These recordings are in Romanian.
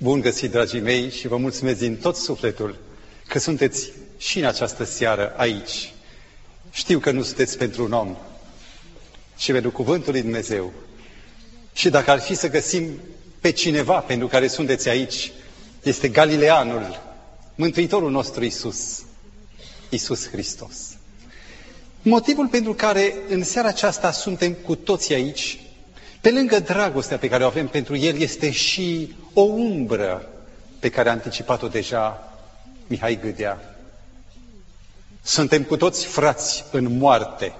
Bun găsit, dragii mei, și vă mulțumesc din tot sufletul că sunteți și în această seară aici. Știu că nu sunteți pentru un om, ci pentru Cuvântul lui Dumnezeu. Și dacă ar fi să găsim pe cineva pentru care sunteți aici, este Galileanul, Mântuitorul nostru Isus, Isus Hristos. Motivul pentru care în seara aceasta suntem cu toții aici, pe lângă dragostea pe care o avem pentru El, este și o umbră pe care a anticipat-o deja Mihai Gâdea. Suntem cu toți frați în moarte,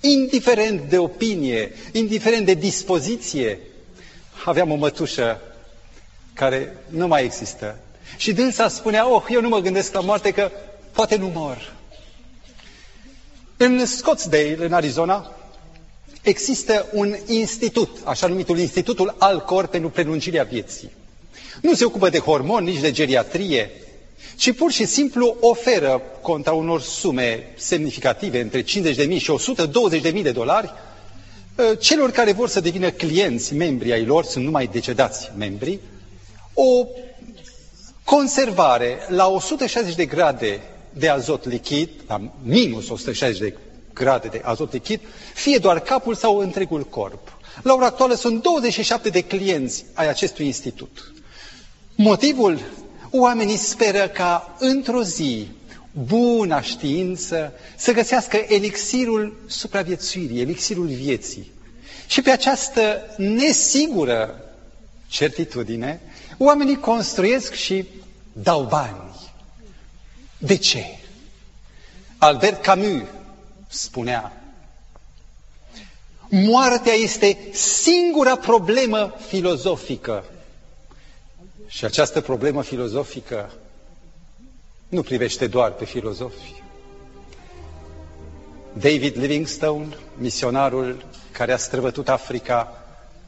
indiferent de opinie, indiferent de dispoziție. Aveam o mătușă care nu mai există. Și dânsa spunea, oh, eu nu mă gândesc la moarte, că poate nu mor. În Scottsdale, în Arizona, există un institut, așa numitul Institutul Alcor pentru prelungirea vieții. Nu se ocupă de hormoni, nici de geriatrie, ci pur și simplu oferă contra unor sume semnificative, între 50.000 și 120.000 de dolari, ă, celor care vor să devină clienți, membri ai lor, sunt numai decedați membri, o conservare la 160 de grade de azot lichid, la minus 160 de grade de azot lichid, fie doar capul sau întregul corp. La ora actuală sunt 27 de clienți ai acestui institut. Motivul? Oamenii speră ca într-o zi buna știință să găsească elixirul supraviețuirii, elixirul vieții. Și pe această nesigură certitudine, oamenii construiesc și dau bani. De ce? Albert Camus spunea, moartea este singura problemă filozofică. Și această problemă filozofică nu privește doar pe filozofi. David Livingstone, misionarul care a străbătut Africa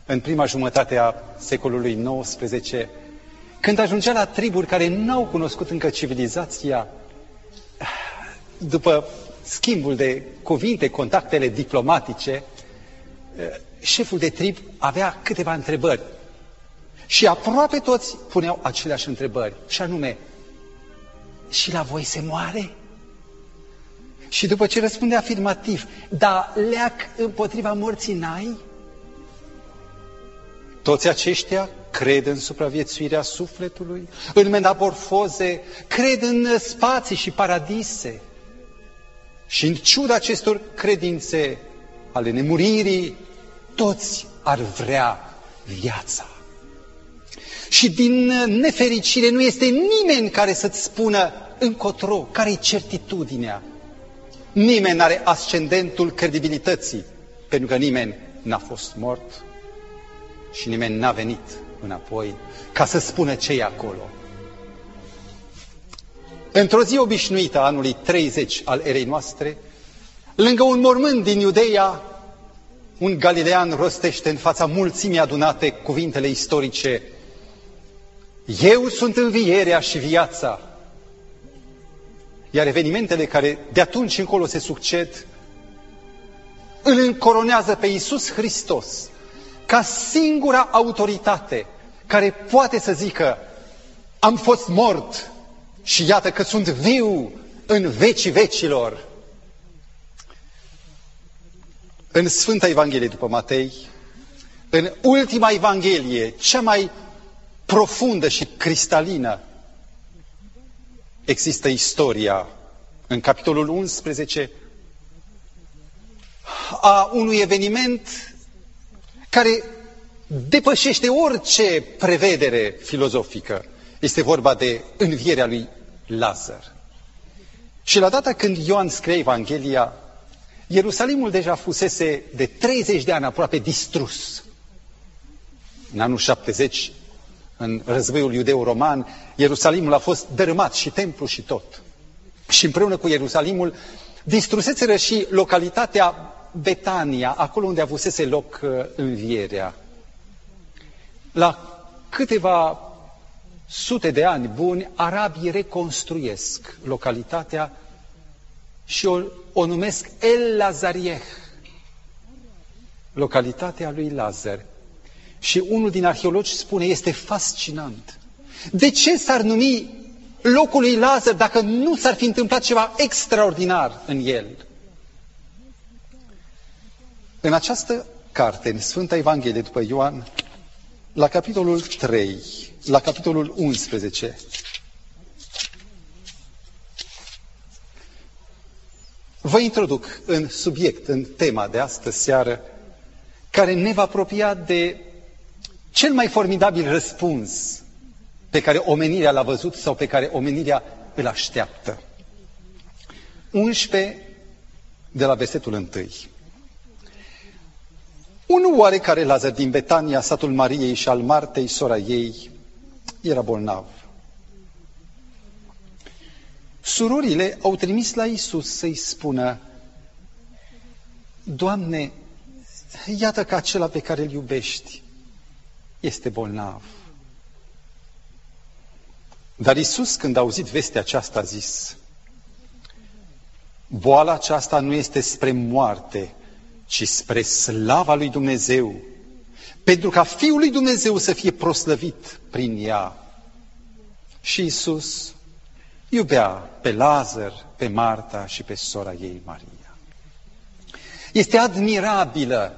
în prima jumătate a secolului XIX, când ajungea la triburi care n-au cunoscut încă civilizația, după schimbul de cuvinte, contactele diplomatice, șeful de trib avea câteva întrebări. Și aproape toți puneau aceleași întrebări, și anume, și la voi se moare? Și după ce răspunde afirmativ, da, leac împotriva morții n-ai? Toți aceștia cred în supraviețuirea sufletului, în metamorfoze, cred în spații și paradise. Și în ciuda acestor credințe ale nemuririi, toți ar vrea viața. Și din nefericire nu este nimeni care să-ți spună încotro, care e certitudinea. Nimeni nu are ascendentul credibilității, pentru că nimeni n-a fost mort și nimeni n-a venit înapoi ca să spună ce e acolo. Într-o zi obișnuită a anului 30 al erei noastre, lângă un mormânt din Iudeia, un galilean rostește în fața mulțimii adunate cuvintele istorice Eu sunt învierea și viața. Iar evenimentele care de atunci încolo se succed îl încoronează pe Iisus Hristos ca singura autoritate care poate să zică am fost mort și iată că sunt viu în vecii vecilor. În Sfânta Evanghelie după Matei, în ultima Evanghelie, cea mai profundă și cristalină, există istoria în capitolul 11 a unui eveniment care depășește orice prevedere filozofică. Este vorba de învierea lui Lazar. Și la data când Ioan scrie Evanghelia, Ierusalimul deja fusese de 30 de ani aproape distrus. În anul 70, în războiul iudeu-roman, Ierusalimul a fost dărâmat și templu și tot. Și împreună cu Ierusalimul distruseseră și localitatea Betania, acolo unde avusese loc uh, învierea. La câteva sute de ani buni, arabii reconstruiesc localitatea și o, o numesc El Lazarieh, localitatea lui Lazar. Și unul din arheologi spune, este fascinant. De ce s-ar numi locul lui Lazar dacă nu s-ar fi întâmplat ceva extraordinar în el? În această carte, în Sfânta Evanghelie după Ioan, la capitolul 3, la capitolul 11, vă introduc în subiect, în tema de astă seară, care ne va apropia de cel mai formidabil răspuns pe care omenirea l-a văzut sau pe care omenirea îl așteaptă. 11 de la versetul 1. Un oarecare Lazar din Betania, satul Mariei și al Martei, sora ei, era bolnav. Surorile au trimis la Isus să-i spună, Doamne, iată că acela pe care îl iubești este bolnav. Dar Isus, când a auzit vestea aceasta, a zis, boala aceasta nu este spre moarte, ci spre slava lui Dumnezeu, pentru ca Fiul lui Dumnezeu să fie proslăvit prin ea. Și Isus iubea pe Lazar, pe Marta și pe sora ei Maria. Este admirabilă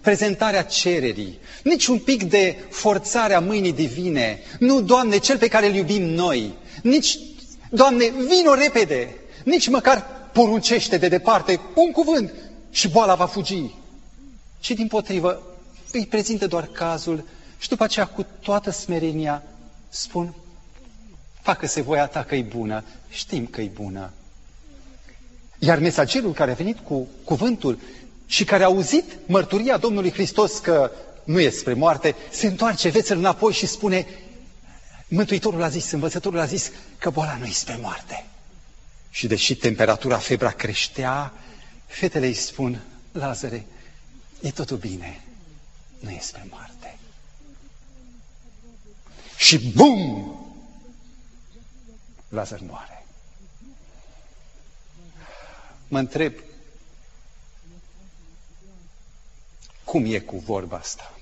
prezentarea cererii, nici un pic de forțare a mâinii divine. Nu, Doamne, cel pe care îl iubim noi. Nici, Doamne, vino repede. Nici măcar poruncește de departe un cuvânt și boala va fugi. Și din potrivă îi prezintă doar cazul și după aceea cu toată smerenia spun, facă-se voia ta că e bună, știm că e bună. Iar mesagerul care a venit cu cuvântul și care a auzit mărturia Domnului Hristos că nu e spre moarte, se întoarce vețel înapoi și spune, Mântuitorul a zis, învățătorul a zis că boala nu e spre moarte. Și deși temperatura, febra creștea, fetele îi spun, Lazare, e totul bine, nu e spre moarte. Și bum! Lazar moare. Mă întreb, cum e cu vorba asta?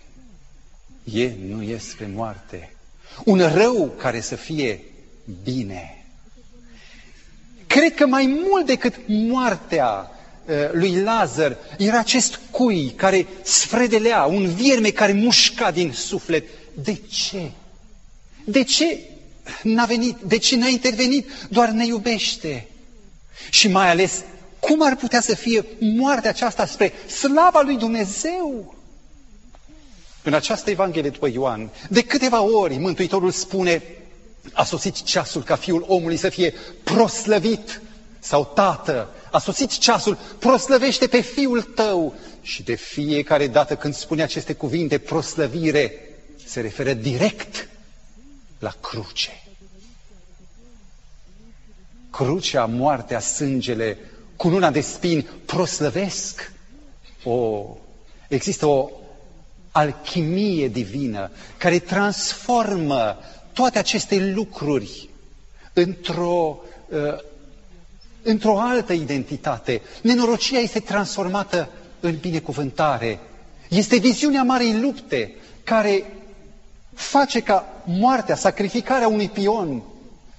E, nu e spre moarte. Un rău care să fie bine. Cred că mai mult decât moartea uh, lui Lazar era acest cui care sfredelea, un vierme care mușca din suflet. De ce? De ce n-a venit? De ce n-a intervenit? Doar ne iubește. Și mai ales, cum ar putea să fie moartea aceasta spre slava lui Dumnezeu? În această Evanghelie după Ioan, de câteva ori Mântuitorul spune, a sosit ceasul ca Fiul omului să fie proslăvit sau Tată, a sosit ceasul, proslăvește pe Fiul tău. Și de fiecare dată când spune aceste cuvinte, proslăvire, se referă direct la cruce. Crucea, moartea, sângele, cu luna de spini, proslăvesc. O, există o alchimie divină care transformă toate aceste lucruri într-o uh, într-o altă identitate. Nenorocirea este transformată în binecuvântare. Este viziunea Marei Lupte care face ca moartea, sacrificarea unui pion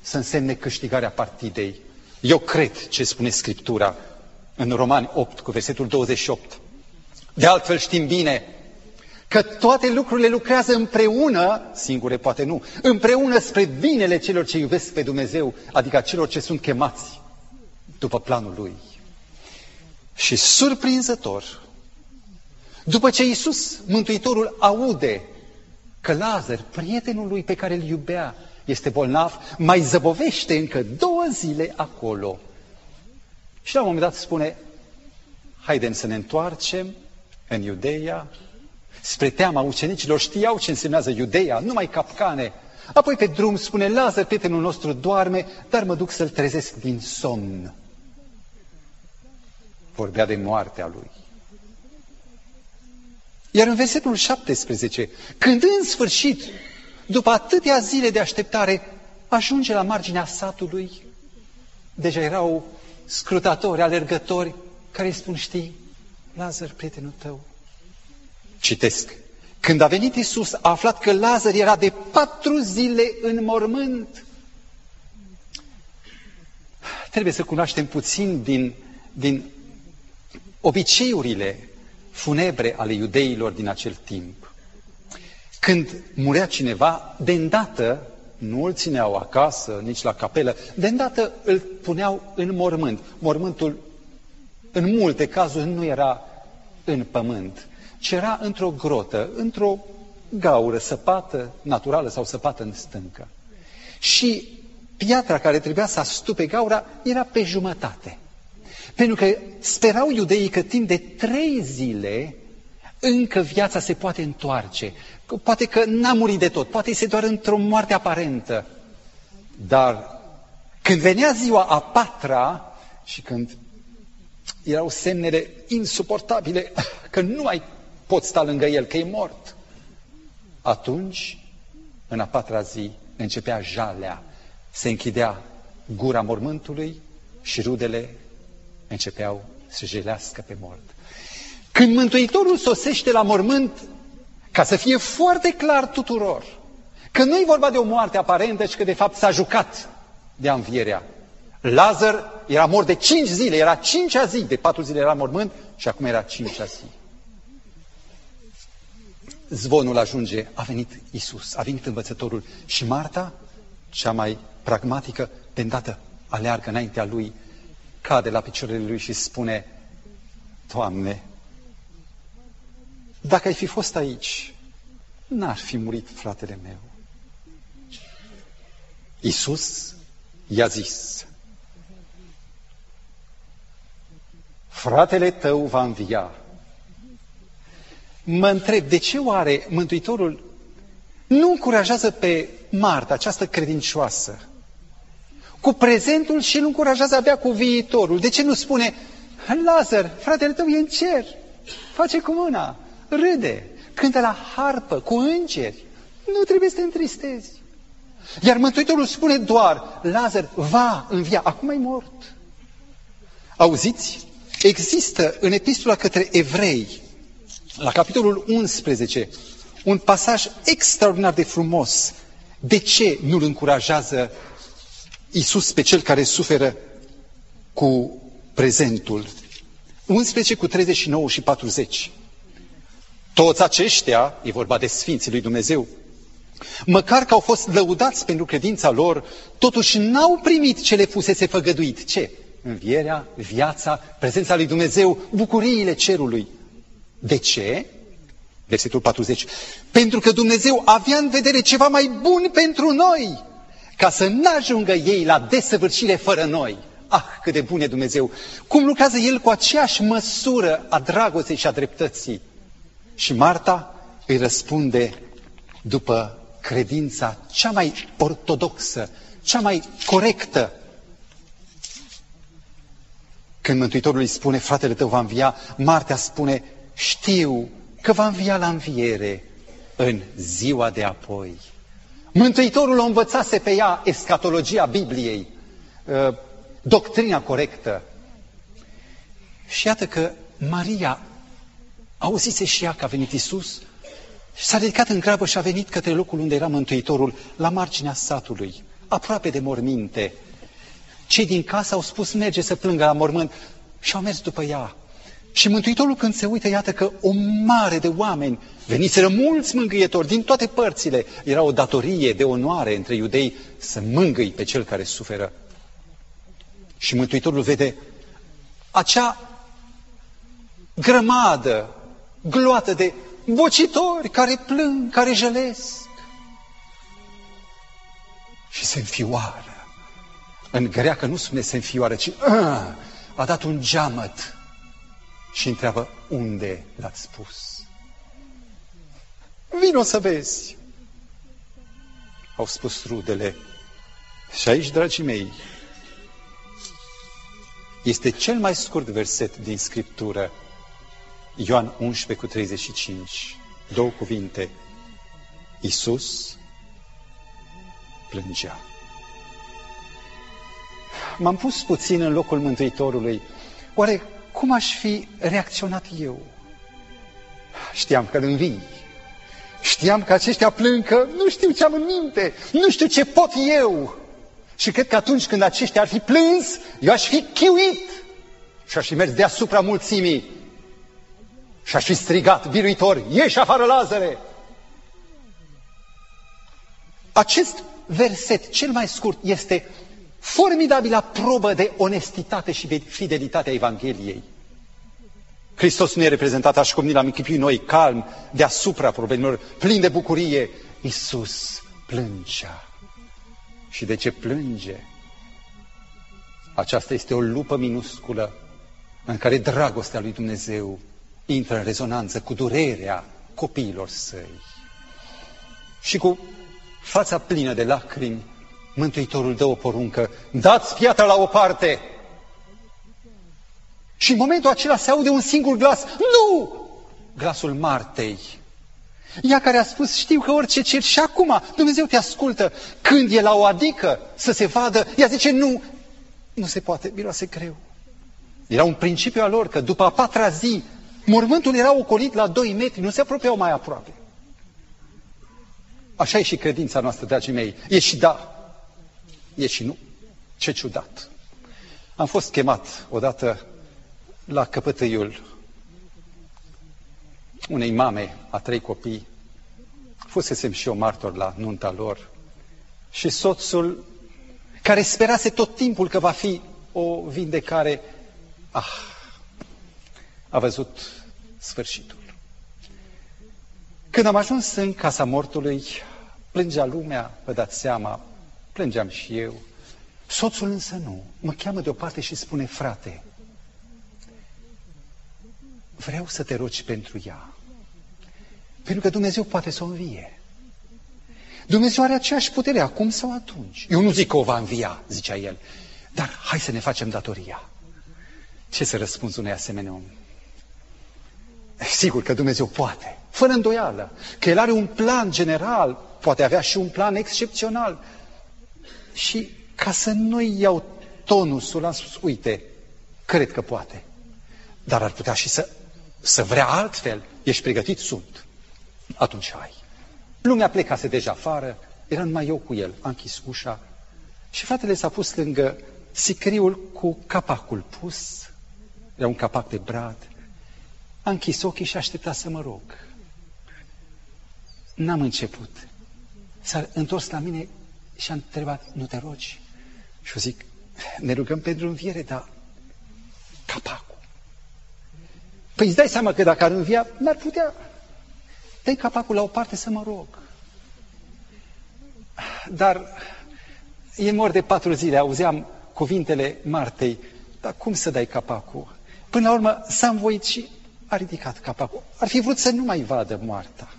să însemne câștigarea partidei. Eu cred ce spune Scriptura în Romani 8 cu versetul 28. De altfel știm bine că toate lucrurile lucrează împreună, singure poate nu, împreună spre binele celor ce iubesc pe Dumnezeu, adică celor ce sunt chemați după planul Lui. Și surprinzător, după ce Iisus, Mântuitorul, aude că Lazar, prietenul lui pe care îl iubea, este bolnav, mai zăbovește încă două zile acolo. Și la un moment dat spune, haidem să ne întoarcem în Iudeea, spre teama ucenicilor, știau ce însemnează Iudeea, numai capcane. Apoi pe drum spune, Lazar, prietenul nostru doarme, dar mă duc să-l trezesc din somn. Vorbea de moartea lui. Iar în versetul 17, când în sfârșit, după atâtea zile de așteptare, ajunge la marginea satului, deja erau scrutatori, alergători, care îi spun, știi, Lazar, prietenul tău, citesc, Când a venit Isus, a aflat că Lazar era de patru zile în mormânt. Trebuie să cunoaștem puțin din, din obiceiurile funebre ale iudeilor din acel timp. Când murea cineva, de îndată nu îl țineau acasă, nici la capelă, de îndată îl puneau în mormânt. Mormântul, în multe cazuri, nu era în pământ, ci era într-o grotă, într-o gaură săpată, naturală sau săpată în stâncă. Și piatra care trebuia să astupe gaura era pe jumătate. Pentru că sperau iudeii că timp de trei zile încă viața se poate întoarce. Poate că n-a murit de tot, poate este doar într-o moarte aparentă. Dar când venea ziua a patra și când erau semnele insuportabile că nu mai pot sta lângă el, că e mort, atunci, în a patra zi, începea jalea, se închidea gura mormântului și rudele începeau să jelească pe mort. Când Mântuitorul sosește la mormânt, ca să fie foarte clar tuturor, că nu e vorba de o moarte aparentă, ci că de fapt s-a jucat de învierea. Lazar era mort de cinci zile, era cincea zi, de patru zile era mormânt și acum era cincea zi. Zvonul ajunge, a venit Isus, a venit învățătorul și Marta, cea mai pragmatică, de îndată aleargă înaintea lui, cade la picioarele lui și spune, Doamne, dacă ai fi fost aici, n-ar fi murit fratele meu. Iisus i-a zis, fratele tău va învia. Mă întreb, de ce oare Mântuitorul nu încurajează pe Marta, această credincioasă, cu prezentul și îl încurajează abia cu viitorul? De ce nu spune, Lazar, fratele tău e în cer, face cu mâna, râde, cântă la harpă, cu îngeri. Nu trebuie să te întristezi. Iar Mântuitorul spune doar, Lazar va învia, acum e mort. Auziți? Există în epistola către evrei, la capitolul 11, un pasaj extraordinar de frumos. De ce nu-l încurajează Iisus pe cel care suferă cu prezentul? 11 cu 39 și 40. Toți aceștia, e vorba de Sfinții lui Dumnezeu, măcar că au fost lăudați pentru credința lor, totuși n-au primit ce le fusese făgăduit. Ce? Învierea, viața, prezența lui Dumnezeu, bucuriile cerului. De ce? Versetul 40. Pentru că Dumnezeu avea în vedere ceva mai bun pentru noi, ca să n-ajungă ei la desăvârșire fără noi. Ah, cât de bun e Dumnezeu! Cum lucrează El cu aceeași măsură a dragostei și a dreptății și Marta îi răspunde după credința cea mai ortodoxă, cea mai corectă. Când Mântuitorul îi spune, fratele tău va învia, Marta spune, știu că va învia la înviere în ziua de apoi. Mântuitorul o învățase pe ea escatologia Bibliei, ă, doctrina corectă. Și iată că Maria Auzise și ea că a venit Isus și s-a ridicat în grabă și a venit către locul unde era Mântuitorul, la marginea satului, aproape de morminte. Cei din casă au spus, merge să plângă la mormânt și au mers după ea. Și Mântuitorul când se uită, iată că o mare de oameni, veniseră mulți mângâietori din toate părțile, era o datorie de onoare între iudei să mângâi pe cel care suferă. Și Mântuitorul vede acea grămadă gloată de bocitori care plâng, care jălesc. Și se înfioară. În greacă nu spune se înfioară, ci a, a dat un geamăt și întreabă unde l-ați spus. Vino să vezi. Au spus rudele. Și aici, dragii mei, este cel mai scurt verset din Scriptură Ioan 11 cu 35, două cuvinte. Isus plângea. M-am pus puțin în locul Mântuitorului. Oare cum aș fi reacționat eu? Știam că învii. Știam că aceștia plâng că nu știu ce am în minte, nu știu ce pot eu. Și cred că atunci când aceștia ar fi plâns, eu aș fi chiuit și aș fi mers deasupra mulțimii și aș fi strigat biruitor, ieși afară, Lazare! Acest verset, cel mai scurt, este formidabilă probă de onestitate și de fidelitate a Evangheliei. Hristos nu e reprezentat așa cum ni l-am închipuit noi, calm, deasupra problemelor, plin de bucurie. Iisus plângea. Și de ce plânge? Aceasta este o lupă minusculă în care dragostea lui Dumnezeu intră în rezonanță cu durerea copiilor săi. Și cu fața plină de lacrimi, Mântuitorul dă o poruncă, dați piatra la o parte! Și în momentul acela se aude un singur glas, nu! Glasul Martei. Ea care a spus, știu că orice cer și acum Dumnezeu te ascultă. Când e la o adică să se vadă, ea zice, nu, nu se poate, miroase greu. Era un principiu al lor că după a patra zi, mormântul era ocolit la 2 metri, nu se apropiau mai aproape. Așa e și credința noastră, dragii mei. E și da, e și nu. Ce ciudat. Am fost chemat odată la căpătâiul unei mame a trei copii. Fusesem și eu martor la nunta lor. Și soțul, care sperase tot timpul că va fi o vindecare, ah, a văzut sfârșitul. Când am ajuns în casa mortului, plângea lumea, vă dați seama, plângeam și eu. Soțul însă nu. Mă cheamă deoparte și spune, frate, vreau să te rogi pentru ea. Pentru că Dumnezeu poate să o învie. Dumnezeu are aceeași putere acum sau atunci. Eu nu zic că o va învia, zicea el, dar hai să ne facem datoria. Ce să răspunzi unei asemenea om? Sigur că Dumnezeu poate, fără îndoială, că El are un plan general, poate avea și un plan excepțional. Și ca să nu iau tonusul, am spus, uite, cred că poate. Dar ar putea și să, să vrea altfel. Ești pregătit? Sunt. Atunci ai. Lumea plecase deja afară, era numai eu cu el. Am închis ușa și fratele s-a pus lângă sicriul cu capacul pus. Era un capac de brad. A închis ochii și aștepta să mă rog. N-am început. S-a întors la mine și a întrebat, nu te rogi? Și eu zic, ne rugăm pentru înviere, dar capacul. Păi îți dai seama că dacă ar învia, n-ar putea. dă capacul la o parte să mă rog. Dar e mor de patru zile, auzeam cuvintele Martei, dar cum să dai capacul? Până la urmă s-a învoit și a ridicat capacul. Ar fi vrut să nu mai vadă moarta.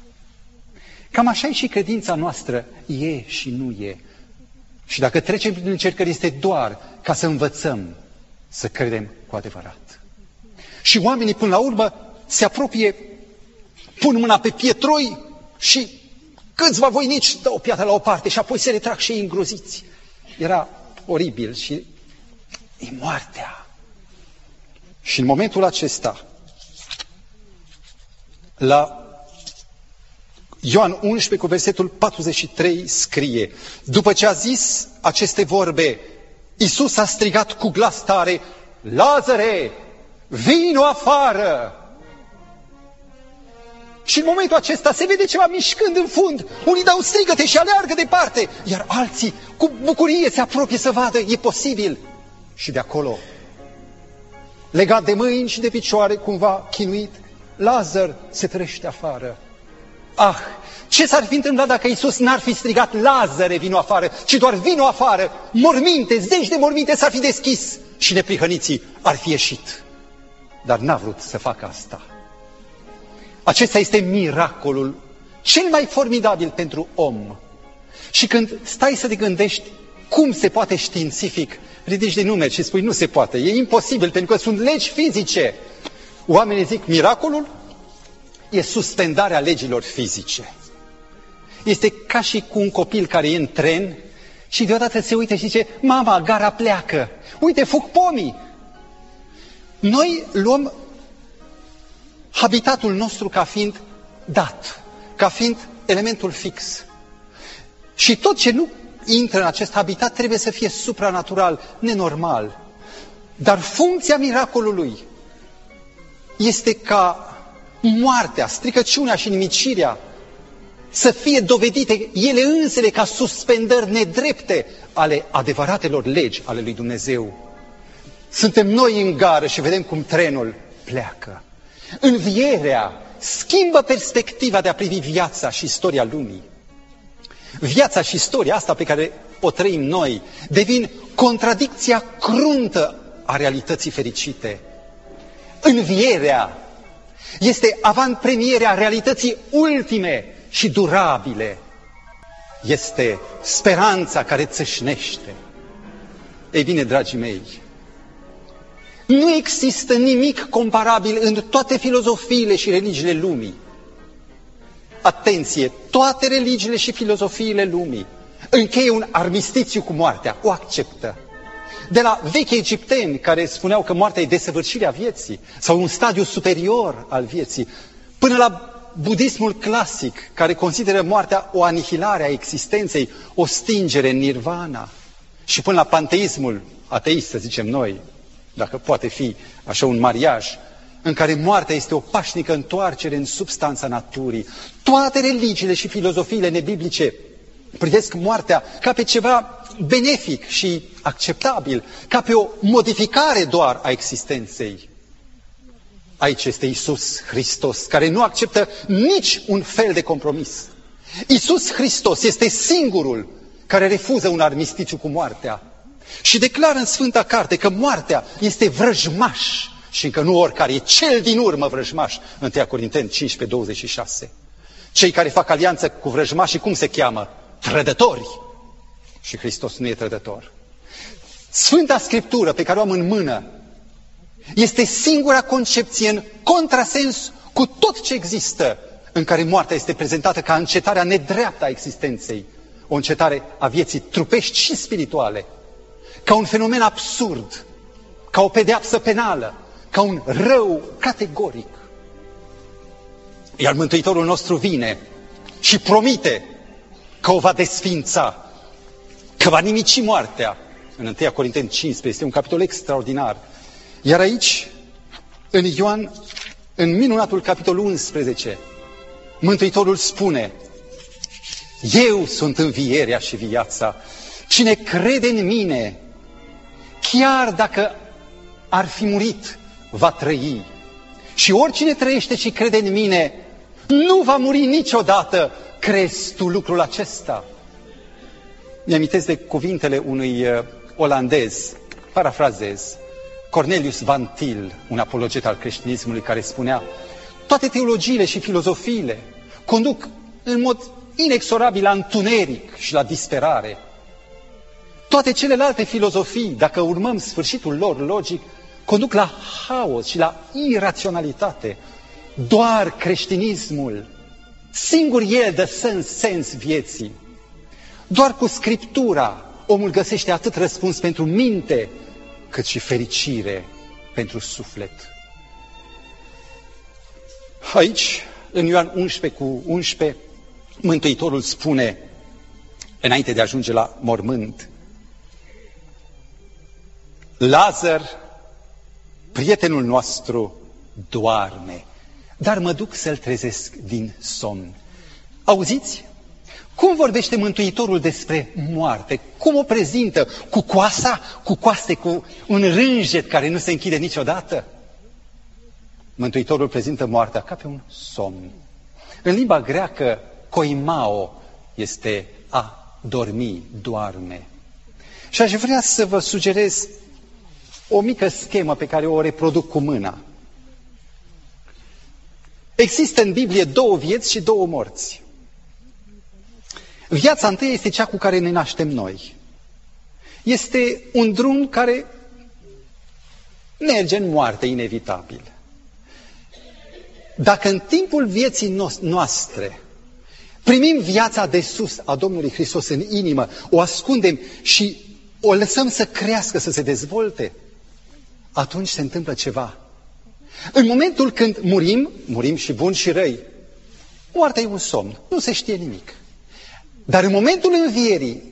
Cam așa e și credința noastră, e și nu e. Și dacă trecem prin încercări, este doar ca să învățăm să credem cu adevărat. Și oamenii, până la urmă, se apropie, pun mâna pe pietroi și câțiva voinici dau o piatră la o parte și apoi se retrag și ei îngroziți. Era oribil și e moartea. Și în momentul acesta, la Ioan 11 cu versetul 43 scrie, după ce a zis aceste vorbe, Iisus a strigat cu glas tare, Lazare, vino afară! Și în momentul acesta se vede ceva mișcând în fund. Unii dau strigăte și aleargă departe, iar alții cu bucurie se apropie să vadă, e posibil. Și de acolo, legat de mâini și de picioare, cumva chinuit, Lazar se trește afară. Ah, ce s-ar fi întâmplat dacă Isus n-ar fi strigat Lazare vino afară, ci doar vino afară, morminte, zeci de morminte s-ar fi deschis și neprihăniții ar fi ieșit. Dar n-a vrut să facă asta. Acesta este miracolul cel mai formidabil pentru om. Și când stai să te gândești cum se poate științific, ridici de nume și spui nu se poate, e imposibil pentru că sunt legi fizice. Oamenii zic miracolul e suspendarea legilor fizice. Este ca și cu un copil care e în tren și deodată se uită și zice, mama, gara pleacă, uite, fug pomii. Noi luăm habitatul nostru ca fiind dat. ca fiind elementul fix. Și tot ce nu intră în acest habitat trebuie să fie supranatural, nenormal. Dar funcția miracolului este ca moartea, stricăciunea și nimicirea să fie dovedite ele însele ca suspendări nedrepte ale adevăratelor legi ale lui Dumnezeu. Suntem noi în gară și vedem cum trenul pleacă. Învierea schimbă perspectiva de a privi viața și istoria lumii. Viața și istoria asta pe care o trăim noi devin contradicția cruntă a realității fericite. Învierea este avant-premierea realității ultime și durabile. Este speranța care țâșnește. Ei bine, dragii mei, nu există nimic comparabil în toate filozofiile și religiile lumii. Atenție, toate religiile și filozofiile lumii încheie un armistițiu cu moartea, o acceptă. De la vechi egipteni care spuneau că moartea e desăvârșirea vieții sau un stadiu superior al vieții, până la budismul clasic care consideră moartea o anihilare a existenței, o stingere în nirvana și până la panteismul ateist, să zicem noi, dacă poate fi așa un mariaj, în care moartea este o pașnică întoarcere în substanța naturii. Toate religiile și filozofiile nebiblice privesc moartea ca pe ceva benefic și acceptabil, ca pe o modificare doar a existenței. Aici este Isus Hristos, care nu acceptă nici un fel de compromis. Isus Hristos este singurul care refuză un armisticiu cu moartea. Și declară în Sfânta Carte că moartea este vrăjmaș și că nu oricare, e cel din urmă vrăjmaș. 1 Corinteni 15, 26. Cei care fac alianță cu vrăjmașii, cum se cheamă? Trădători. Și Hristos nu e trădător. Sfânta Scriptură pe care o am în mână este singura concepție în contrasens cu tot ce există în care moartea este prezentată ca încetarea nedreaptă a existenței, o încetare a vieții trupești și spirituale, ca un fenomen absurd, ca o pedeapsă penală, ca un rău categoric. Iar Mântuitorul nostru vine și promite că o va desfința, că va nimici moartea. În 1 Corinteni 15 este un capitol extraordinar. Iar aici, în Ioan, în minunatul capitolul 11, Mântuitorul spune, Eu sunt învierea și viața. Cine crede în mine, chiar dacă ar fi murit, va trăi. Și oricine trăiește și crede în mine, nu va muri niciodată. Crezi tu lucrul acesta? Mi-amintesc de cuvintele unui uh, olandez, parafrazez, Cornelius Van Til, un apologet al creștinismului, care spunea toate teologiile și filozofiile conduc în mod inexorabil la întuneric și la disperare. Toate celelalte filozofii, dacă urmăm sfârșitul lor logic, conduc la haos și la iraționalitate. Doar creștinismul, singur el dă sens, sens vieții. Doar cu Scriptura omul găsește atât răspuns pentru minte, cât și fericire pentru suflet. Aici, în Ioan 11 cu 11, Mântuitorul spune, înainte de a ajunge la mormânt, Lazar, prietenul nostru, doarme, dar mă duc să-l trezesc din somn. Auziți? Cum vorbește Mântuitorul despre moarte? Cum o prezintă? Cu coasa? Cu coaste? Cu un rânjet care nu se închide niciodată? Mântuitorul prezintă moartea ca pe un somn. În limba greacă, koimao este a dormi, doarme. Și aș vrea să vă sugerez o mică schemă pe care o reproduc cu mâna. Există în Biblie două vieți și două morți. Viața întâi este cea cu care ne naștem noi. Este un drum care merge în moarte inevitabil. Dacă în timpul vieții noastre primim viața de sus a Domnului Hristos în inimă, o ascundem și o lăsăm să crească, să se dezvolte, atunci se întâmplă ceva. În momentul când murim, murim și buni și răi, Moartea e un somn, nu se știe nimic. Dar în momentul învierii,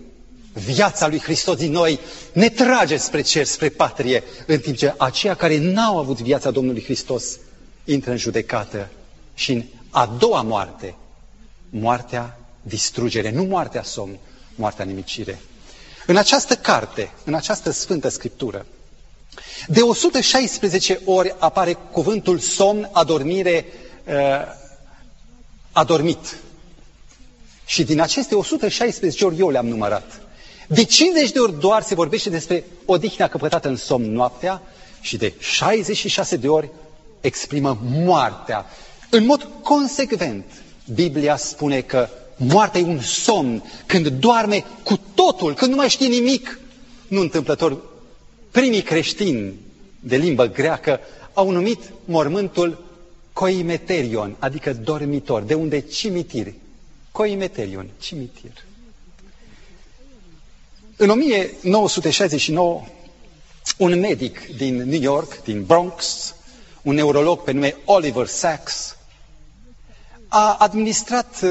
viața lui Hristos din noi ne trage spre cer, spre patrie, în timp ce aceia care n-au avut viața Domnului Hristos intră în judecată și în a doua moarte, moartea distrugere, nu moartea somn, moartea nimicire. În această carte, în această Sfântă Scriptură, de 116 ori apare cuvântul somn, adormire, uh, adormit. Și din aceste 116 ori eu le-am numărat. De 50 de ori doar se vorbește despre odihna căpătată în somn noaptea și de 66 de ori exprimă moartea. În mod consecvent, Biblia spune că moartea e un somn, când doarme cu totul, când nu mai știe nimic. Nu întâmplător, primii creștini de limbă greacă au numit mormântul coimeterion, adică dormitor, de unde cimitir. Coimeterion, cimitir. În 1969, un medic din New York, din Bronx, un neurolog pe nume Oliver Sacks, a administrat uh,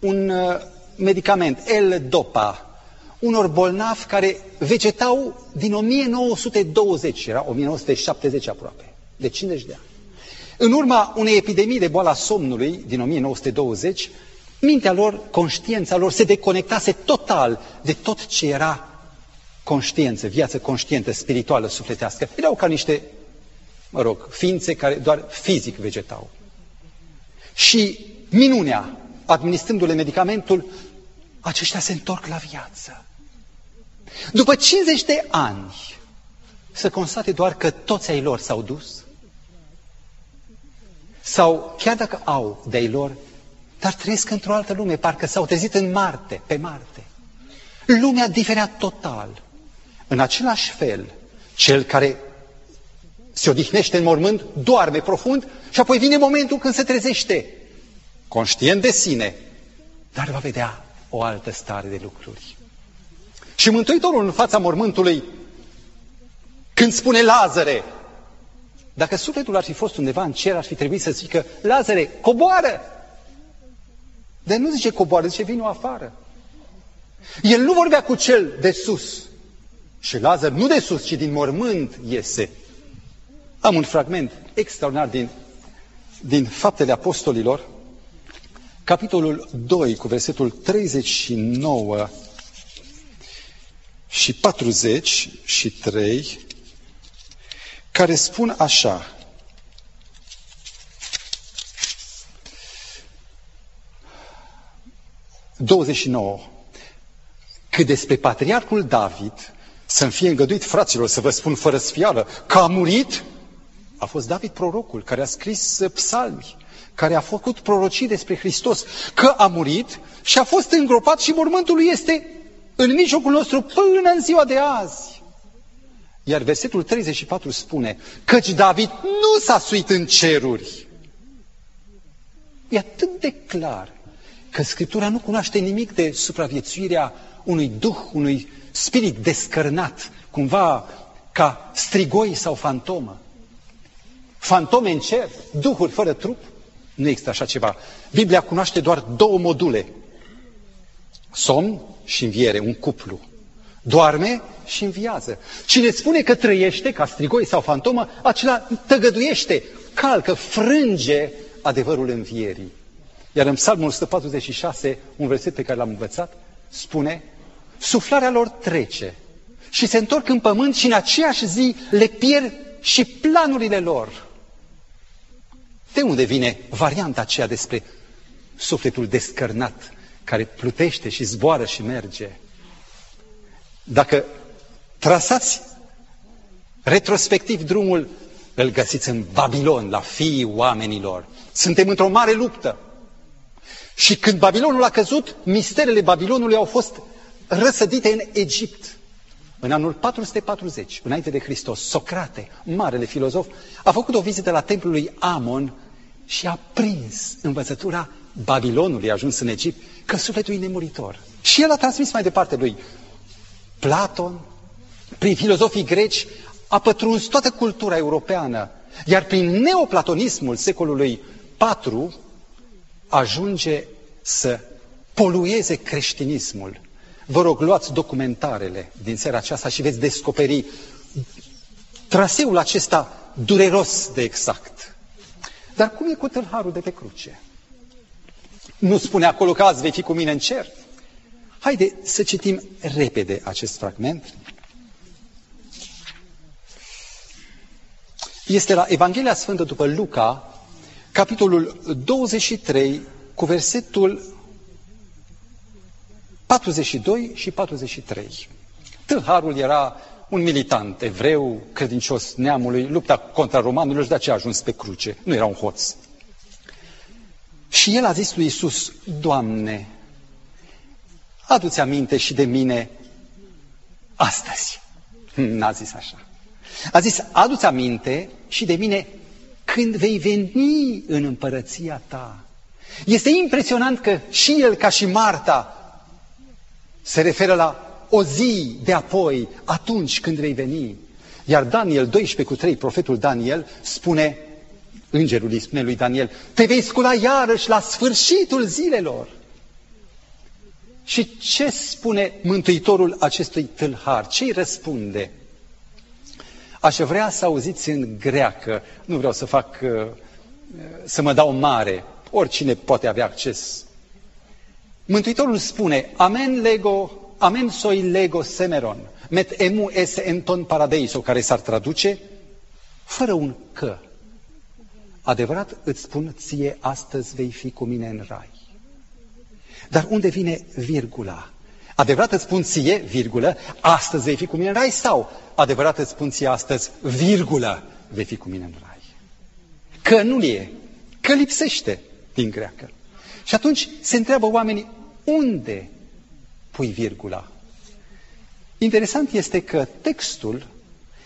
un uh, medicament, L-Dopa, unor bolnavi care vegetau din 1920, era 1970 aproape, de 50 de ani. În urma unei epidemii de boala somnului din 1920, mintea lor, conștiința lor se deconectase total de tot ce era conștiință, viață conștientă, spirituală, sufletească. Erau ca niște, mă rog, ființe care doar fizic vegetau. Și minunea, administrându-le medicamentul, aceștia se întorc la viață. După 50 de ani, să constate doar că toți ai lor s-au dus, sau chiar dacă au de-ai lor, dar trăiesc într-o altă lume, parcă s-au trezit în Marte, pe Marte. Lumea diferea total. În același fel, cel care se odihnește în mormânt, doarme profund și apoi vine momentul când se trezește, conștient de sine, dar va vedea o altă stare de lucruri. Și Mântuitorul în fața mormântului, când spune Lazare, dacă sufletul ar fi fost undeva în cer, ar fi trebuit să zică, Lazare, coboară! Dar nu zice coboară, zice vino afară. El nu vorbea cu cel de sus. Și Lazar nu de sus, ci din mormânt iese. Am un fragment extraordinar din, din Faptele Apostolilor, capitolul 2, cu versetul 39 și 43, care spun așa. ...29. Cât despre patriarhul David, să-mi fie îngăduit, fraților, să vă spun fără sfială, că a murit, a fost David prorocul, care a scris psalmi, care a făcut prorocii despre Hristos, că a murit și a fost îngropat și mormântul lui este în mijlocul nostru până în ziua de azi. Iar versetul 34 spune, căci David nu s-a suit în ceruri. E atât de clar că Scriptura nu cunoaște nimic de supraviețuirea unui duh, unui spirit descărnat, cumva ca strigoi sau fantomă. Fantome în cer, duhuri fără trup, nu există așa ceva. Biblia cunoaște doar două module. Somn și înviere, un cuplu. Doarme și înviază. Cine spune că trăiește ca strigoi sau fantomă, acela tăgăduiește, calcă, frânge adevărul învierii. Iar în Psalmul 146, un verset pe care l-am învățat, spune, suflarea lor trece și se întorc în pământ și în aceeași zi le pierd și planurile lor. De unde vine varianta aceea despre sufletul descărnat, care plutește și zboară și merge? Dacă trasați retrospectiv drumul, îl găsiți în Babilon, la fiii oamenilor. Suntem într-o mare luptă. Și când Babilonul a căzut, misterele Babilonului au fost răsădite în Egipt. În anul 440, înainte de Hristos, Socrate, marele filozof, a făcut o vizită la templul lui Amon și a prins învățătura Babilonului, a ajuns în Egipt, că sufletul e nemuritor. Și el a transmis mai departe lui Platon, prin filozofii greci, a pătruns toată cultura europeană, iar prin neoplatonismul secolului IV, ajunge să polueze creștinismul. Vă rog, luați documentarele din seara aceasta și veți descoperi traseul acesta dureros de exact. Dar cum e cu tâlharul de pe cruce? Nu spune acolo că azi vei fi cu mine în cer? Haide să citim repede acest fragment. Este la Evanghelia Sfântă după Luca, capitolul 23, cu versetul 42 și 43. Tâlharul era un militant evreu, credincios neamului, lupta contra romanilor și de aceea a ajuns pe cruce. Nu era un hoț. Și el a zis lui Isus, Doamne, adu-ți aminte și de mine astăzi. N-a zis așa. A zis, adu-ți aminte și de mine când vei veni în împărăția ta. Este impresionant că și el, ca și Marta, se referă la o zi de apoi, atunci când vei veni. Iar Daniel 12 cu 3, profetul Daniel, spune, îngerul îi spune lui Daniel, te vei scula iarăși la sfârșitul zilelor. Și ce spune Mântuitorul acestui tâlhar? Ce îi răspunde? Aș vrea să auziți în greacă, nu vreau să fac, uh, să mă dau mare, oricine poate avea acces. Mântuitorul spune, amen lego, amen soi lego semeron, met emu ese enton paradeiso, care s-ar traduce, fără un că. Adevărat îți spun ție, astăzi vei fi cu mine în rai. Dar unde vine virgula? Adevărat îți spun ție, virgulă, astăzi vei fi cu mine în rai sau adevărat îți spun ție astăzi, virgulă, vei fi cu mine în rai. Că nu e, că lipsește din greacă. Și atunci se întreabă oamenii, unde pui virgula? Interesant este că textul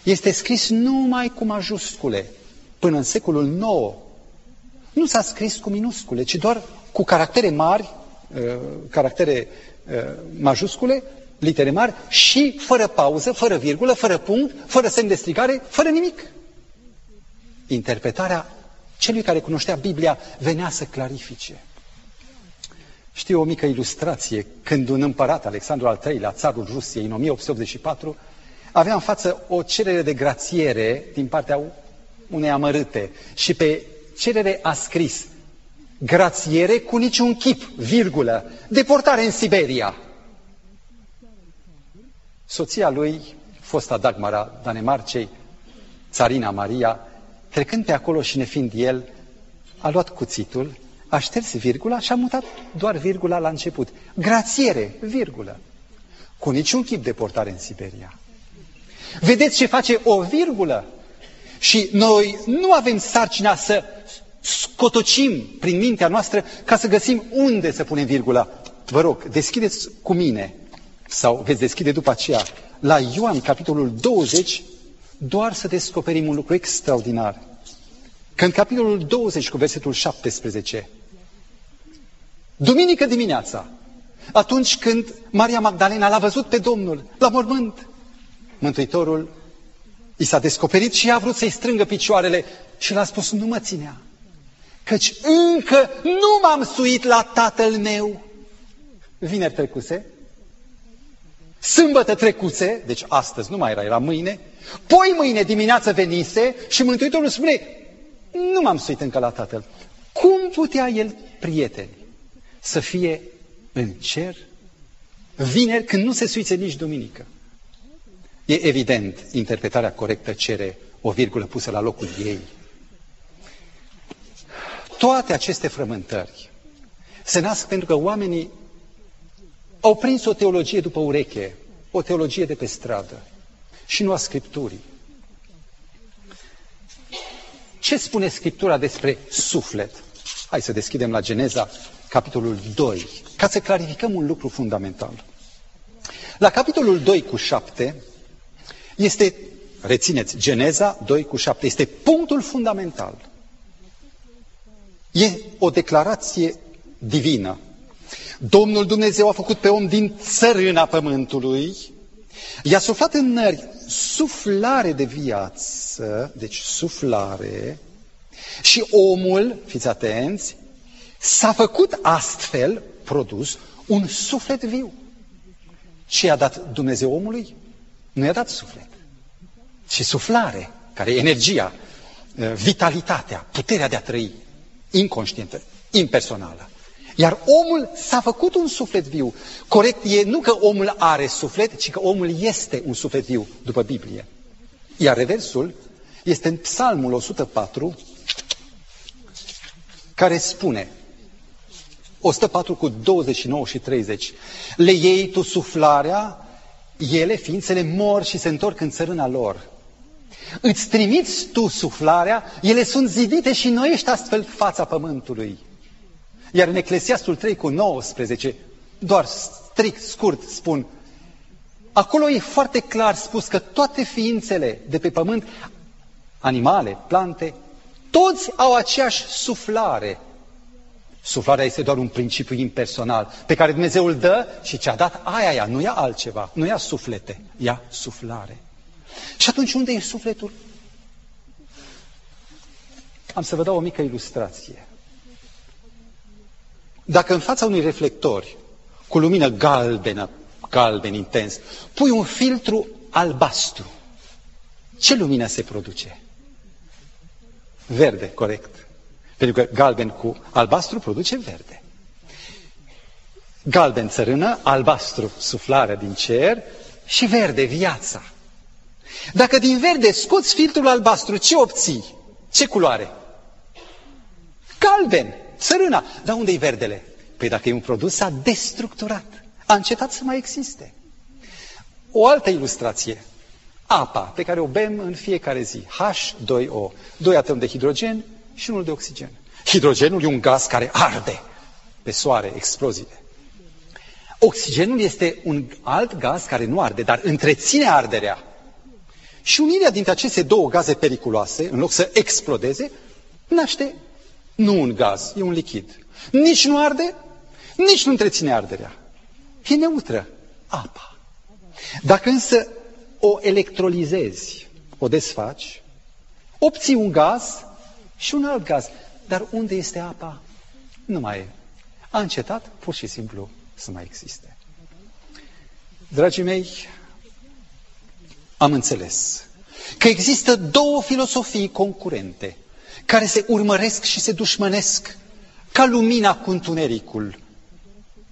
este scris numai cu majuscule. Până în secolul IX nu s-a scris cu minuscule, ci doar cu caractere mari, uh, caractere uh, majuscule, litere mari și fără pauză, fără virgulă, fără punct, fără semn de strigare, fără nimic. Interpretarea celui care cunoștea Biblia venea să clarifice. Știu o mică ilustrație. Când un împărat, Alexandru al III-lea, țarul Rusiei, în 1884, avea în față o cerere de grațiere din partea unei amărâte și pe cerere a scris grațiere cu niciun chip, virgulă, deportare în Siberia. Soția lui, fosta Dagmara Danemarcei, țarina Maria, trecând pe acolo și nefiind el, a luat cuțitul, a șters virgula și a mutat doar virgula la început. Grațiere, virgulă. Cu niciun chip de portare în Siberia. Vedeți ce face o virgulă? Și noi nu avem sarcina să scotocim prin mintea noastră ca să găsim unde să punem virgula. Vă rog, deschideți cu mine sau veți deschide după aceea, la Ioan, capitolul 20, doar să descoperim un lucru extraordinar. Că în capitolul 20, cu versetul 17, duminică dimineața, atunci când Maria Magdalena l-a văzut pe Domnul la mormânt, Mântuitorul i s-a descoperit și a vrut să-i strângă picioarele și l-a spus, nu mă ținea, căci încă nu m-am suit la tatăl meu. Vineri trecuse, Sâmbătă trecuse, deci astăzi nu mai era, era mâine, poi mâine dimineață venise și Mântuitorul spune, nu m-am suit încă la Tatăl. Cum putea el, prieteni, să fie în cer vineri când nu se suițe nici duminică? E evident, interpretarea corectă cere o virgulă pusă la locul ei. Toate aceste frământări se nasc pentru că oamenii au prins o teologie după ureche, o teologie de pe stradă și nu a Scripturii. Ce spune Scriptura despre suflet? Hai să deschidem la Geneza, capitolul 2, ca să clarificăm un lucru fundamental. La capitolul 2 cu 7 este, rețineți, Geneza 2 cu 7, este punctul fundamental. E o declarație divină Domnul Dumnezeu a făcut pe om din țărâna pământului, i-a suflat în nări suflare de viață, deci suflare, și omul, fiți atenți, S-a făcut astfel produs un suflet viu. Ce i-a dat Dumnezeu omului? Nu i-a dat suflet, ci suflare, care e energia, uh, vitalitatea, puterea de a trăi, inconștientă, impersonală. Iar omul s-a făcut un suflet viu. Corect e nu că omul are suflet, ci că omul este un suflet viu, după Biblie. Iar reversul este în Psalmul 104, care spune, 104 cu 29 și 30, le iei tu suflarea, ele, ființele, mor și se întorc în țărâna lor. Îți trimiți tu suflarea, ele sunt zidite și noiești astfel fața pământului. Iar în Eclesiastul 3 cu 19, doar strict, scurt spun, acolo e foarte clar spus că toate ființele de pe pământ, animale, plante, toți au aceeași suflare. Suflarea este doar un principiu impersonal pe care Dumnezeu îl dă și ce-a dat aia, aia, nu ia altceva, nu ia suflete, ia suflare. Și atunci unde e sufletul? Am să vă dau o mică ilustrație. Dacă în fața unui reflector cu lumină galbenă, galben intens, pui un filtru albastru, ce lumină se produce? Verde, corect. Pentru că galben cu albastru produce verde. Galben țărână, albastru suflarea din cer și verde viața. Dacă din verde scoți filtrul albastru, ce obții? Ce culoare? Galben, țărâna. Dar unde e verdele? Păi dacă e un produs, s-a destructurat. A încetat să mai existe. O altă ilustrație. Apa pe care o bem în fiecare zi. H2O. Doi atomi de hidrogen și unul de oxigen. Hidrogenul e un gaz care arde pe soare, exploziile. Oxigenul este un alt gaz care nu arde, dar întreține arderea. Și unirea dintre aceste două gaze periculoase, în loc să explodeze, naște nu un gaz, e un lichid. Nici nu arde, nici nu întreține arderea. E neutră, apa. Dacă însă o electrolizezi, o desfaci, obții un gaz și un alt gaz. Dar unde este apa? Nu mai e. A încetat pur și simplu să mai existe. Dragii mei, am înțeles că există două filosofii concurente care se urmăresc și se dușmănesc ca lumina cu întunericul,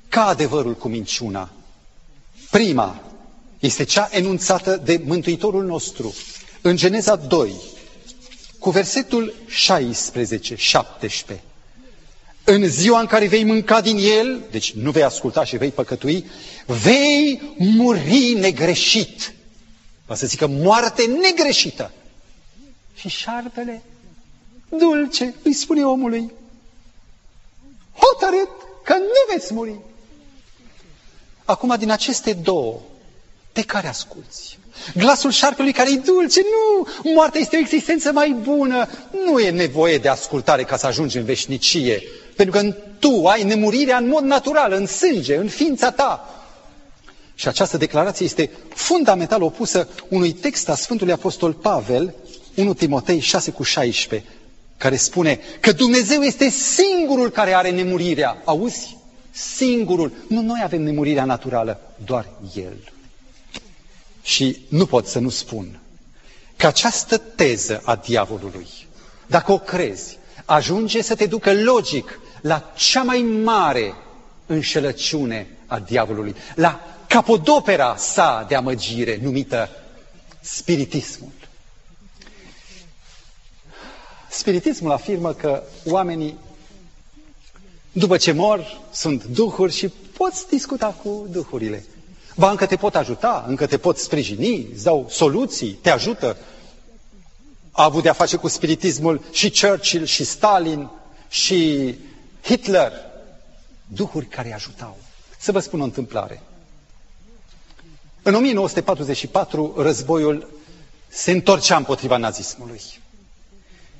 ca adevărul cu minciuna. Prima este cea enunțată de Mântuitorul nostru în Geneza 2, cu versetul 16, 17. În ziua în care vei mânca din el, deci nu vei asculta și vei păcătui, vei muri negreșit. Va să zică moarte negreșită. Și șarpele, dulce, îi spune omului, hotărât că nu veți muri. Acum, din aceste două, de care asculți? Glasul șarpelui care e dulce, nu, moartea este o existență mai bună, nu e nevoie de ascultare ca să ajungi în veșnicie, pentru că tu ai nemurirea în mod natural, în sânge, în ființa ta. Și această declarație este fundamental opusă unui text a Sfântului Apostol Pavel, 1 Timotei 6 cu 16, care spune că Dumnezeu este singurul care are nemurirea. Auzi? Singurul. Nu noi avem nemurirea naturală, doar El. Și nu pot să nu spun că această teză a diavolului, dacă o crezi, ajunge să te ducă logic la cea mai mare înșelăciune a diavolului, la capodopera sa de amăgire numită spiritismul. Spiritismul afirmă că oamenii, după ce mor, sunt duhuri și poți discuta cu duhurile. Ba, încă te pot ajuta, încă te pot sprijini, îți dau soluții, te ajută. A avut de-a face cu spiritismul și Churchill, și Stalin, și Hitler. Duhuri care ajutau. Să vă spun o întâmplare. În 1944, războiul se întorcea împotriva nazismului.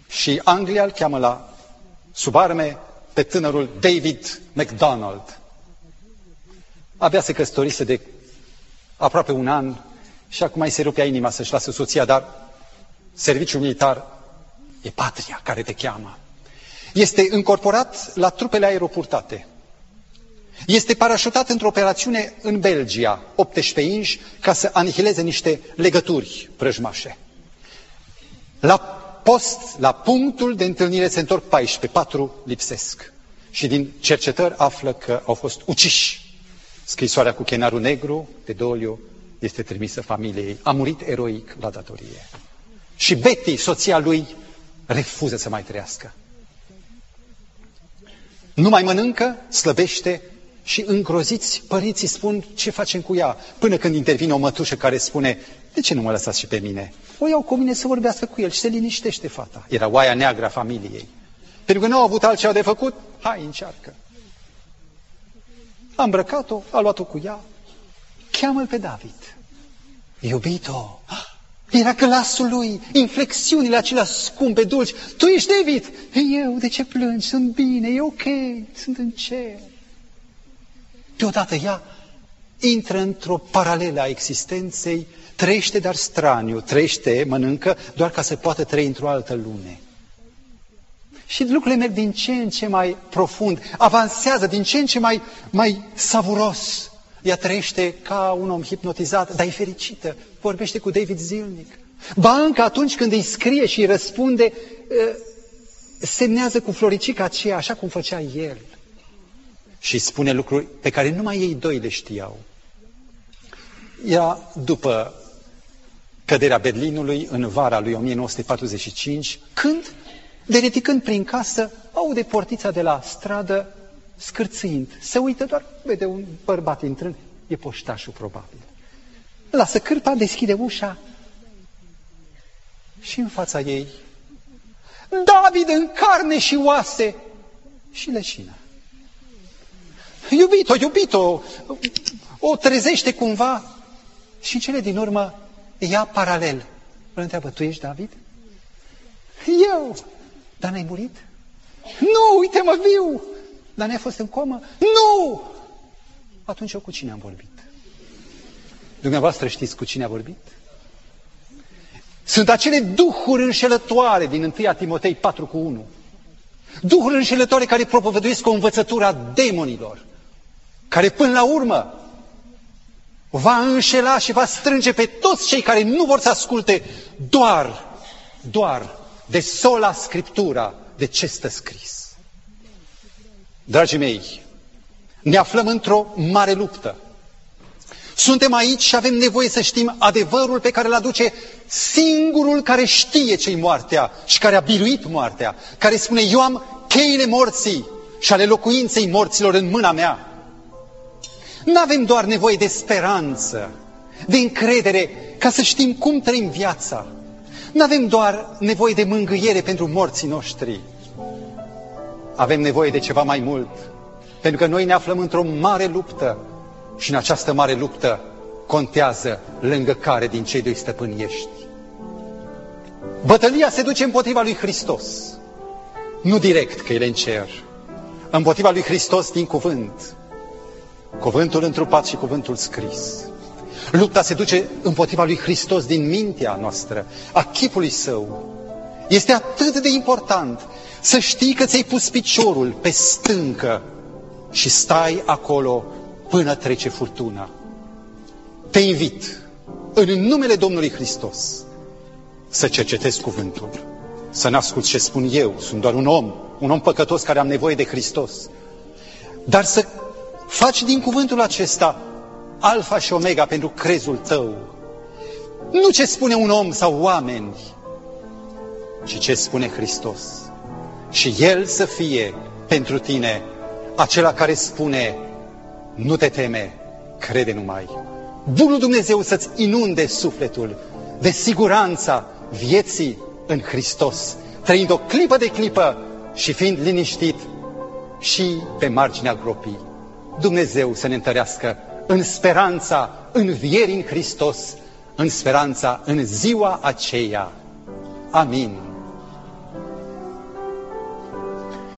Și Anglia îl cheamă la sub arme pe tânărul David MacDonald. Abia se căsătorise de aproape un an și acum îi se rupea inima să-și lasă soția, dar serviciul militar e patria care te cheamă. Este încorporat la trupele aeropurtate. Este parașutat într-o operațiune în Belgia, 18 inși, ca să anihileze niște legături prăjmașe. La post, la punctul de întâlnire se întorc 14, patru lipsesc. Și din cercetări află că au fost uciși. Scrisoarea cu chenarul negru de Doliu este trimisă familiei. A murit eroic la datorie. Și Betty, soția lui, refuză să mai trăiască. Nu mai mănâncă, slăbește și îngroziți părinții spun ce facem cu ea. Până când intervine o mătușă care spune, de ce nu mă lăsați și pe mine? O iau cu mine să vorbească cu el și se liniștește fata. Era oaia neagră a familiei. Pentru că nu au avut altceva de făcut, hai, încearcă. A îmbrăcat-o, a luat-o cu ea, cheamă-l pe David. Iubito, era glasul lui, inflexiunile acelea scumpe, dulci. Tu ești David? Eu, de ce plângi? Sunt bine, e ok, sunt în cer. Deodată ea intră într-o paralelă a existenței, trăiește dar straniu, trăiește, mănâncă, doar ca să poată trăi într-o altă lume. Și lucrurile merg din ce în ce mai profund, avansează din ce în ce mai, mai savuros. Ea trăiește ca un om hipnotizat, dar e fericită, vorbește cu David zilnic. Ba încă atunci când îi scrie și îi răspunde, semnează cu floricica aceea, așa cum făcea el. Și spune lucruri pe care numai ei doi le știau. Ea, după căderea Berlinului, în vara lui 1945, când, dereticând prin casă, aude portița de la stradă scârțind. Se uită doar, vede un bărbat intrând, e poștașul probabil. Lasă cârpa, deschide ușa și în fața ei, David în carne și oase și leșină. Iubito, iubito, o trezește cumva și în cele din urmă ia paralel. Îl întreabă, tu ești David? Eu. Dar n-ai murit? Nu, uite mă viu. Dar n-ai fost în comă? Nu! Atunci eu cu cine am vorbit? Dumneavoastră știți cu cine a vorbit? Sunt acele duhuri înșelătoare din 1 Timotei 4 cu 1. Duhuri înșelătoare care propovăduiesc o învățătură a demonilor, care până la urmă va înșela și va strânge pe toți cei care nu vor să asculte doar, doar de sola Scriptura, de ce stă scris. Dragii mei, ne aflăm într-o mare luptă. Suntem aici și avem nevoie să știm adevărul pe care îl aduce singurul care știe ce-i moartea și care a biruit moartea, care spune, eu am cheile morții și ale locuinței morților în mâna mea. Nu avem doar nevoie de speranță, de încredere, ca să știm cum trăim viața. Nu avem doar nevoie de mângâiere pentru morții noștri. Avem nevoie de ceva mai mult, pentru că noi ne aflăm într-o mare luptă și în această mare luptă contează lângă care din cei doi stăpâni ești. Bătălia se duce împotriva lui Hristos, nu direct că el în cer, împotriva lui Hristos din cuvânt, cuvântul întrupat și cuvântul scris. Lupta se duce împotriva lui Hristos din mintea noastră, a chipului său. Este atât de important să știi că ți-ai pus piciorul pe stâncă și stai acolo până trece furtuna. Te invit, în numele Domnului Hristos, să cercetezi cuvântul, să n-asculți ce spun eu, sunt doar un om, un om păcătos care am nevoie de Hristos, dar să faci din cuvântul acesta alfa și omega pentru crezul tău. Nu ce spune un om sau oameni, ci ce spune Hristos. Și El să fie pentru tine acela care spune, nu te teme, crede numai. Bunul Dumnezeu să-ți inunde sufletul de siguranța vieții în Hristos, trăind o clipă de clipă și fiind liniștit și pe marginea gropii. Dumnezeu să ne întărească în speranța învierii în Hristos, în speranța în ziua aceea. Amin.